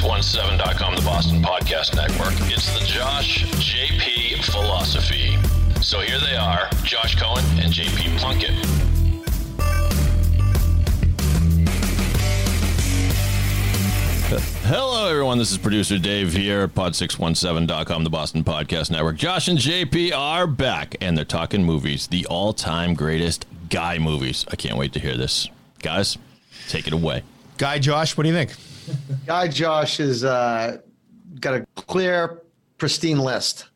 pod617.com, the Boston Podcast Network. It's the Josh JP philosophy. So here they are Josh Cohen and JP Plunkett. Hello, everyone. This is producer Dave here at pod617.com, the Boston Podcast Network. Josh and JP are back, and they're talking movies, the all time greatest guy movies. I can't wait to hear this. Guys, take it away. Guy Josh, what do you think? Guy Josh has uh, got a clear, pristine list.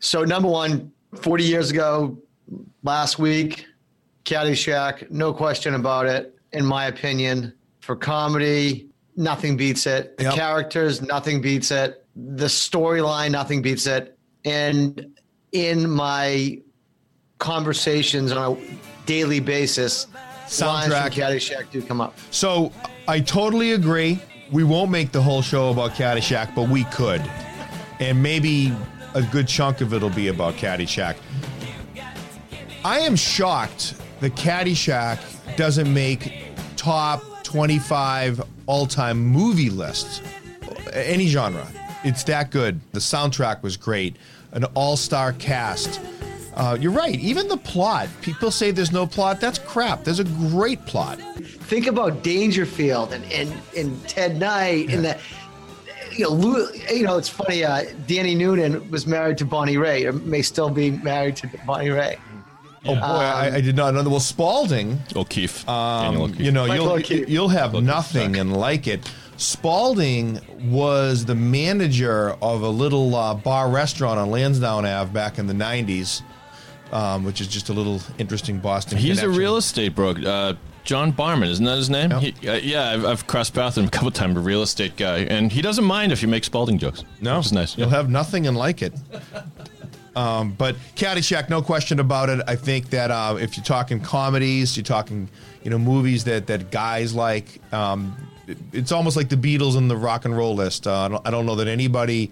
So, number one, 40 years ago, last week, Caddyshack, no question about it. In my opinion, for comedy, nothing beats it. The Yep. characters, nothing beats it. The storyline, nothing beats it. And in my conversations on a daily basis, Soundtrack. Caddyshack do come up. So I totally agree. We won't make the whole show about Caddyshack, but we could. And maybe a good chunk of it'll be about Caddyshack. I am shocked that Caddyshack doesn't make top 25 all time movie lists, any genre. It's that good. The soundtrack was great, an all star cast. Uh, you're right. Even the plot. People say there's no plot. That's crap. There's a great plot. Think about Dangerfield and and, and Ted Knight and that. You know, Lou, you know, it's funny. Uh, Danny Noonan was married to Bonnie Raitt, or may still be married to Bonnie Raitt. Oh boy, I, I did not know that. Well, Spaulding, O'Keefe. Um, O'Keefe. you know, Michael you'll O'Keefe. you'll have Looking nothing stuck. and like it. Spaulding was the manager of a little uh, bar restaurant on Lansdowne Ave back in the '90s, um, which is just a little interesting Boston. He's a real estate broker. Uh, John Barmon, isn't that his name? Yeah. He, uh, yeah, I've, I've crossed paths with him a couple times. A real estate guy, and he doesn't mind if you make Spaulding jokes. No, it's nice. You'll have nothing and like it. Um, but Caddyshack, no question about it. I think that uh, if you're talking comedies, you're talking, you know, movies that that guys like. Um, it- it's almost like the Beatles and the rock and roll list. Uh, I, don't, I don't know that anybody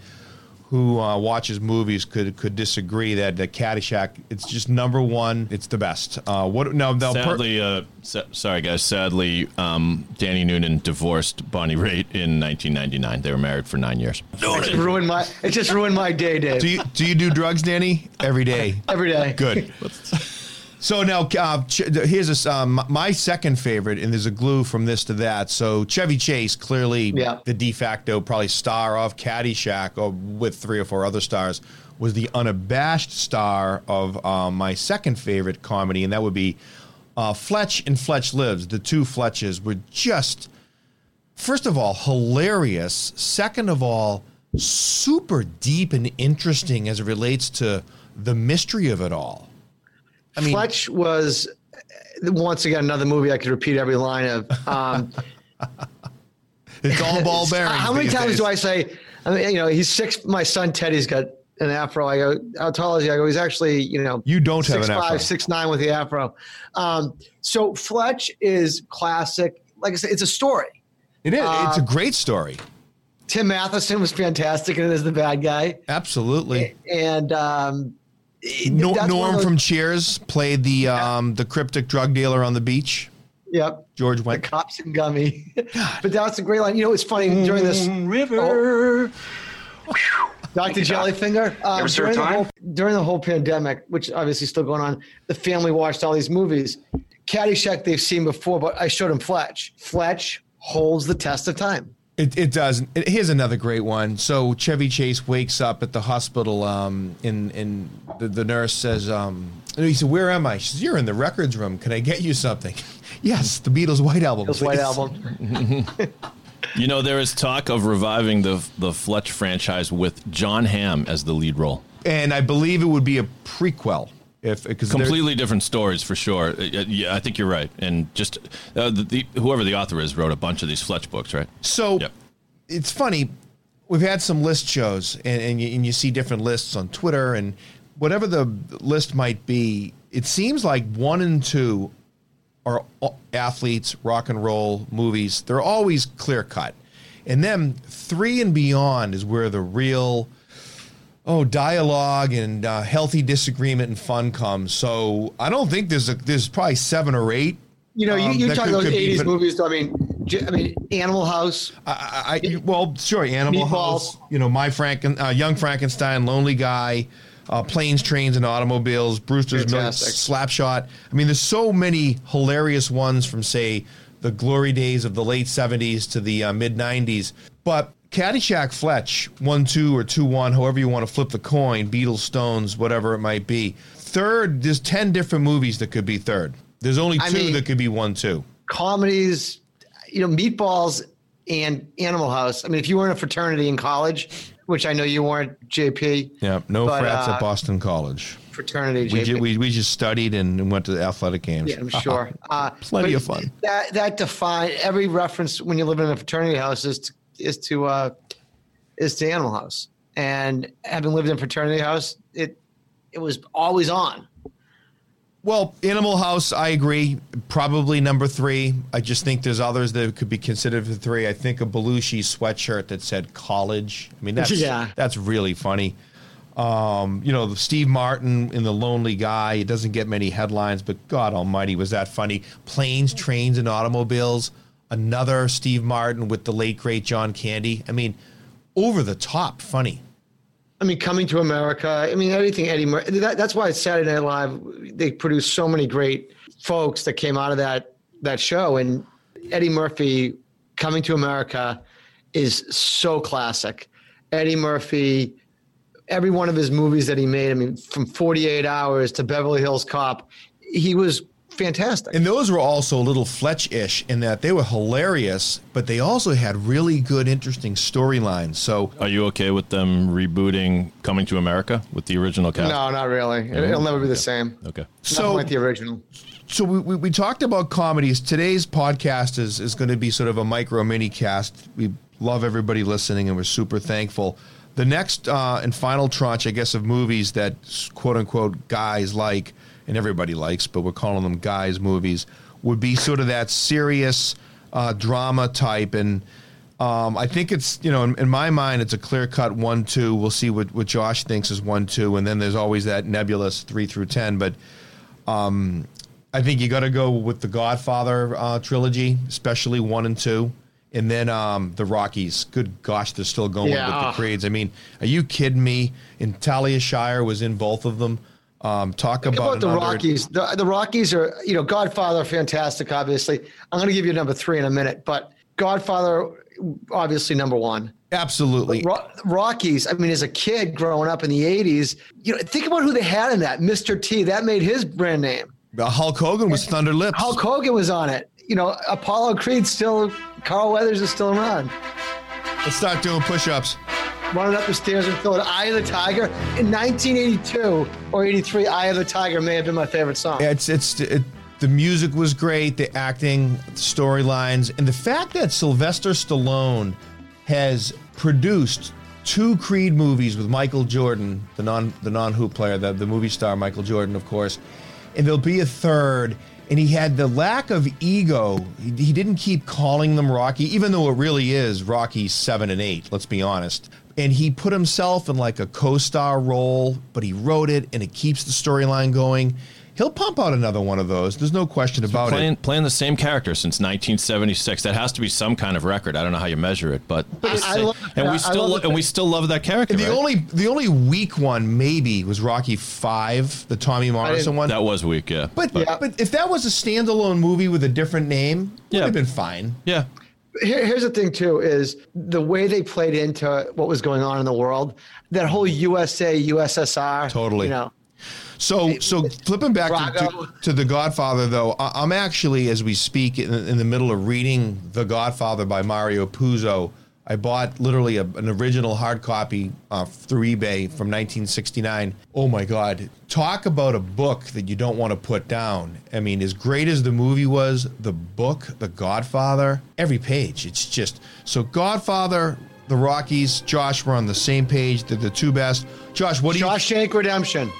who uh, watches movies could could disagree that that Caddyshack. It's just number one. It's the best. Uh, what? No, no. per- Sadly, uh, sa- sorry guys. Sadly, um, Danny Noonan divorced Bonnie Raitt in 1999. They were married for nine years. It just ruined my. It just ruined my day, Dave. do you do you do drugs, Danny? Every day. Every day. Good. So now, uh, Ch- here's this, um, my second favorite, and there's a glue from this to that. So Chevy Chase, clearly Yeah. the de facto probably star of Caddyshack, or with three or four other stars, was the unabashed star of uh, my second favorite comedy, and that would be uh, Fletch and Fletch Lives. The two Fletches were just, first of all, hilarious. Second of all, super deep and interesting as it relates to the mystery of it all. I mean, Fletch was uh, once again another movie I could repeat every line of. Um, it's all ball bearings. how many times days. do I say? I mean, you know, he's six. My son Teddy's got an afro. I go, how tall is he? I go, he's actually, you know, You don't have six an afro. five, six nine with the afro. Um, so Fletch is classic. Like I said, it's a story. It is. it's a Uh, great story. Tim Matheson was fantastic it as the bad guy, Absolutely. and um, it- Nor- that's one of Norm those- from Cheers played the um, the cryptic drug dealer on the beach. yep. George The Wendt. cops and gummy, but that's a great line. You know, it's funny during this Mm, river. Dr. Jellyfinger. Um, during, the whole, during the whole pandemic, which obviously is still going on, the family watched all these movies. Caddyshack they've seen before, but I showed him Fletch. Fletch holds the test of time. It, it does. It, here's another great one. So Chevy Chase wakes up at the hospital, um, and and the, the nurse says, um, and he said, "Where am I?" She says, "You're in the records room. Can I get you something?" yes, the Beatles' White Album. This white album. You know, there is talk of reviving the the Fletch franchise with Jon Hamm as the lead role. and I believe it would be a prequel if because Completely different stories for sure. Uh, Yeah, I think you're right. And just uh, the, the, whoever the author is wrote a bunch of these Fletch books, right? So Yep. it's funny. We've had some list shows, and, and, you, and you see different lists on Twitter, and whatever the list might be, it seems like one and two are athletes, rock and roll movies. They're always clear cut, and then three and beyond is where the real oh dialogue and uh, healthy disagreement and fun comes. So I don't think there's a there's probably seven or eight You know, you, Um, you talk could- those could '80s but- movies. I mean, I mean, Animal House. I, I well, sure, Animal Meatballs. House. You know, my Franken, uh, Young Frankenstein, Lonely Guy, uh, Planes, Trains, and Automobiles, Brewster's Million. Slapshot. I mean, there's so many hilarious ones from say the glory days of the late '70s to the uh, mid '90s. But Caddyshack, Fletch, one two or two one, however you want to flip the coin, Beatles, Stones, whatever it might be. Third, there's ten different movies that could be third. There's only two I mean- that could be one two. comedies, you know, Meatballs and Animal House. I mean, if you were in a fraternity in college, which I know you weren't, JP. Yeah, no but, frats uh, at Boston College. Fraternity, We, JP. ju- we, we just studied and, went to the athletic games. yeah, I'm sure. Uh, Plenty of fun. That that define every reference when you live in a fraternity house is to, is to uh, is to Animal House. And having lived in fraternity house, it it was always on. Well, Animal House, I agree. Probably number three. I just think there's others that could be considered for three. I think a Belushi sweatshirt that said college. I mean, that's Yeah. that's really funny. Um, you know, Steve Martin in The Lonely Guy. It doesn't get many headlines, but God Almighty, was that funny? Planes, trains, and automobiles. Another Steve Martin with the late great John Candy. I mean, over the top funny. I mean, coming to America. I mean, anything Eddie Murphy. That, that's why Saturday Night Live. They produced so many great folks that came out of that that show, and Eddie Murphy coming to America is so classic. Eddie Murphy, every one of his movies that he made. I mean, from Forty Eight Hours to Beverly Hills Cop, he was fantastic. And those were also a little Fletch-ish in that they were hilarious, but they also had really good, interesting storylines. So Are you okay with them rebooting Coming to America with the original cast? no, not really. It, will never be the same. Okay. So- Nothing like the original. so we, we, we talked about comedies. Today's podcast is, is going to be sort of a micro mini cast. We love everybody listening and we're super thankful. The next uh, and final tranche, I guess, of movies that quote unquote guys like and everybody likes, but we're calling them guys movies, would be sort of that serious uh, drama type. And um, I think it's, you know, in, in my mind, it's a clear cut one, two. We'll see what, what Josh thinks is one, two. And then there's always that nebulous three through 10. But I think you got to go with the Godfather uh, trilogy, especially one and two, and then um, the Rockies. Good gosh, they're still going Yeah. with the creeds. I mean, are you kidding me? And Talia Shire was in both of them. Um, talk Think about, about the Rockies. The, the Rockies are, you know, Godfather, fantastic, obviously. I'm going to give you number three in a minute, but Godfather, obviously number one. Absolutely. Ro- Rockies, I mean, as a kid growing up in the 80s, you know, think about who they had in that. Mr. T, that made his brand name. Hulk Hogan was Thunder Lips. Hulk Hogan was on it. You know, Apollo Creed still, Carl Weathers is still around. Let's start doing push-ups. Running up the stairs and feeling Eye of the Tiger. In 1982 or 83, Eye of the Tiger may have been my favorite song. It's it's it, the music was great, the acting, the storylines, and the fact that Sylvester Stallone has produced two Creed movies with Michael Jordan, the non the non hoop player, the the movie star Michael Jordan, of course, and there'll be a third. And he had the lack of ego. He, he didn't keep calling them Rocky, even though it really is Rocky seven and eight. Let's be honest. And he put himself in like a co-star role, but he wrote it, and it keeps the storyline going. He'll pump out another one of those. There's no question about Playing, it. playing the same character since 1976. That has to be some kind of record. I don't know how you measure it, but, But the I love and we I still love and that- we still love that character. The right? only the only weak one maybe was Rocky Five, the Tommy Morrison one. that was weak, yeah. but, Yeah. but if that was a standalone movie with a different name, would Yeah. have been fine. yeah, Here, here's the thing too is the way they played into what was going on in the world that whole usa ussr Totally. you know So, so flipping back to, to, to The Godfather, though, I'm actually, as we speak, in, in the middle of reading The Godfather by Mario Puzo. I bought literally a, an original hard copy uh, through eBay from 1969. Oh my God. Talk about a book that you don't want to put down. I mean, as great as the movie was, the book, The Godfather, every page, it's just so Godfather. The Rockies, Josh, we're on the same page. They're the two best. Josh, what do you Shawshank Redemption.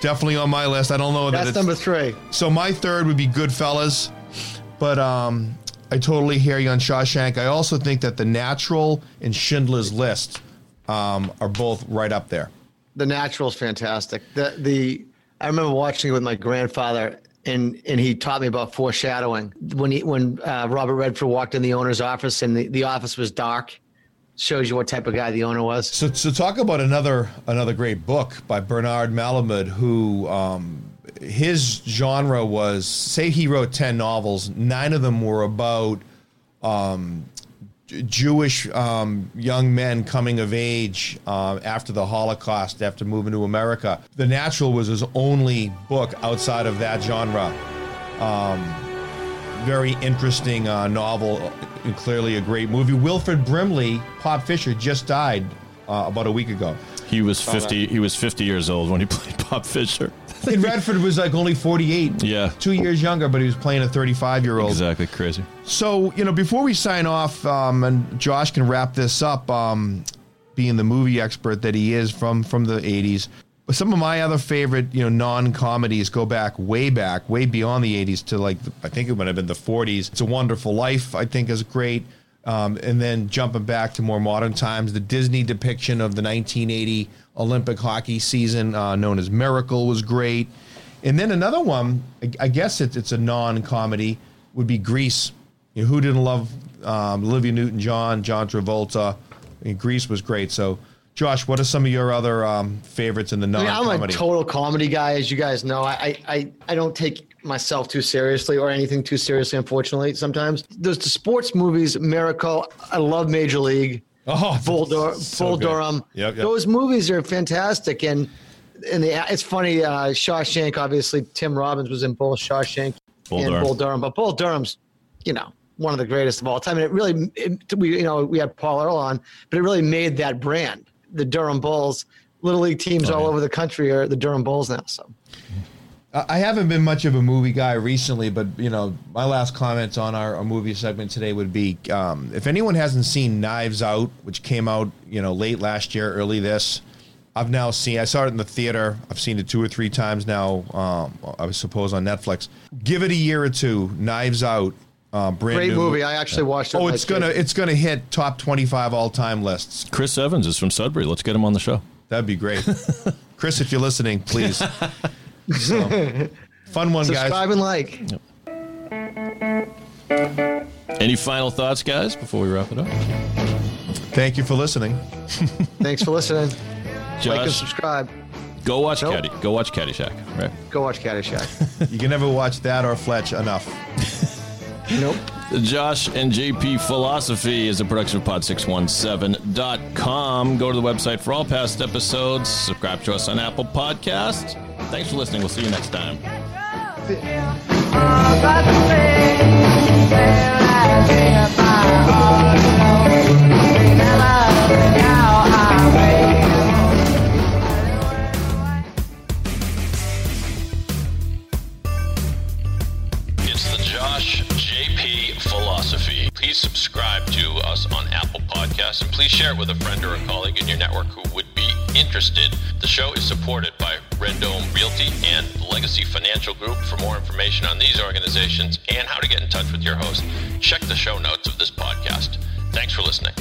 definitely on my list. I don't know that That's number three. so my third would be Goodfellas, but um, I totally hear you on Shawshank. I also think that The Natural and Schindler's List um, are both right up there. The Natural is fantastic. The the I remember watching it with my grandfather and and he taught me about foreshadowing. When he when uh, Robert Redford walked in the owner's office and the, the office was dark, shows you what type of guy the owner was. So, so talk about another another great book by Bernard Malamud, who um, his genre was say he wrote ten novels, nine of them were about um, Jewish um, young men coming of age uh, after the Holocaust, after moving to America. The Natural was his only book outside of that genre. Um, very interesting uh, novel and clearly a great movie. Wilford Brimley, Pop Fisher, just died uh, about a week ago. He was fifty. He was fifty years old when he played Pop Fisher. And Redford was like only 48. Yeah. Two years younger, but he was playing a 35 year old. Exactly, crazy. So, you know, before we sign off, um, and Josh can wrap this up, um, being the movie expert that he is from from the 80s. But Some of my other favorite, you know, non-comedies go back way back, way beyond the 80s to like I think it would have been the 40s. It's a Wonderful Life, I think, is great. Um, and then jumping back to more modern times, the Disney depiction of the 1980 Olympic hockey season, uh, known as Miracle, was great. And then another one, I, I guess it's, it's a non-comedy, would be Grease. You know, who didn't love um, Olivia Newton-John, John Travolta? I mean, Grease was great. So, Josh, what are some of your other um, favorites in the I non-comedy? I'm a total comedy guy, as you guys know. I, I I don't take myself too seriously or anything too seriously. Unfortunately, sometimes those the sports movies, Miracle. I love Major League. Oh, Bull, Dur- so Bull. Durham. Yep, yep. Those movies are fantastic, and and the, it's funny. Uh, Shawshank, obviously, Tim Robbins was in both Shawshank Bull and Durham. Bull Durham, but Bull Durham's, you know, one of the greatest of all time. And it really, it, we you know, we had Paul Earl on, but it really made that brand, the Durham Bulls. Little league teams Oh, all yeah. over the country are the Durham Bulls now. So I I haven't been much of a movie guy recently, but you know, my last comments on our, our movie segment today would be: um, if anyone hasn't seen Knives Out, which came out you know late last year, early this, I've now seen. I saw it in the theater. I've seen it two or three times now. Um, I suppose on Netflix. Give it a year or two. Knives Out, uh, brand great new movie. I actually watched it. Oh, it's gonna kids. it's gonna hit top twenty five all time lists. Chris Evans is from Sudbury. Let's get him on the show. That'd be great, Chris. If you're listening, please. So, fun one, guys. subscribe and like. Any final thoughts, guys, before we wrap it up? Thank you for listening. Thanks for listening. Like and Josh, subscribe. go watch Nope. Caddy. Go watch Caddyshack. Right. Go watch Caddyshack. You can never watch that or Fletch enough. nope. The Josh and JP Philosophy is a production of pod617.com. Go to the website for all past episodes. Subscribe to us on Apple Podcasts. Thanks for listening. We'll see you next time. It's the Josh JP Philosophy. Please subscribe to us on Apple Podcasts and please share it with a friend or a colleague in your network who would interested. The show is supported by Red Dome Realty and Legacy Financial Group. For more information on these organizations and how to get in touch with your host, check the show notes of this podcast. Thanks for listening.